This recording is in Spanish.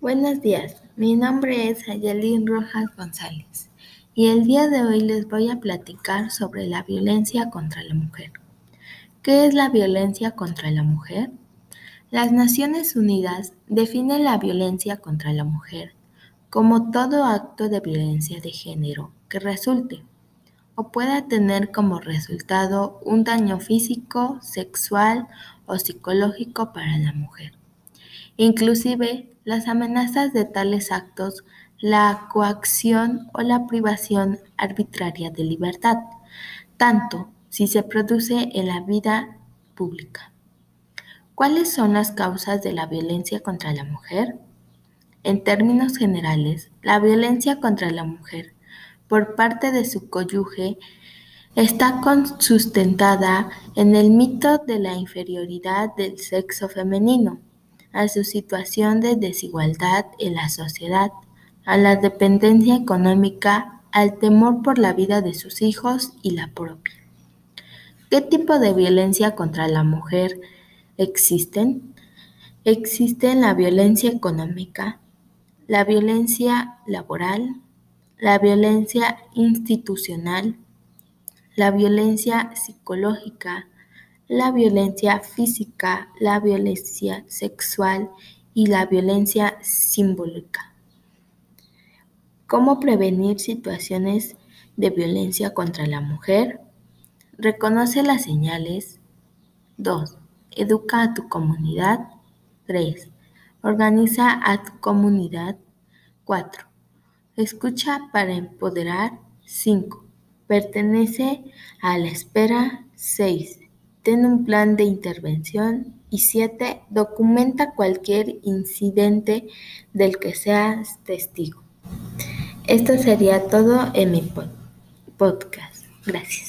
Buenos días, mi nombre es Ayelín Rojas González y el día de hoy les voy a platicar sobre la violencia contra la mujer. ¿Qué es la violencia contra la mujer? Las Naciones Unidas definen la violencia contra la mujer como todo acto de violencia de género que resulte o pueda tener como resultado un daño físico, sexual o psicológico para la mujer. Inclusive, las amenazas de tales actos, la coacción o la privación arbitraria de libertad, tanto si se produce en la vida pública. ¿Cuáles son las causas de la violencia contra la mujer? En términos generales, la violencia contra la mujer por parte de su cónyuge está sustentada en el mito de la inferioridad del sexo femenino, a su situación de desigualdad en la sociedad, a la dependencia económica, al temor por la vida de sus hijos y la propia. ¿Qué tipo de violencia contra la mujer existen? Existen la violencia económica, la violencia laboral, la violencia institucional, la violencia psicológica, la violencia física, la violencia sexual y la violencia simbólica. ¿Cómo prevenir situaciones de violencia contra la mujer? Reconoce las señales. 2. Educa a tu comunidad. 3. Organiza a tu comunidad. 4. Escucha para empoderar. 5. Pertenece a la espera. 6. Ten un plan de intervención. Y 7. Documenta cualquier incidente del que seas testigo. Esto sería todo en mi podcast. Gracias.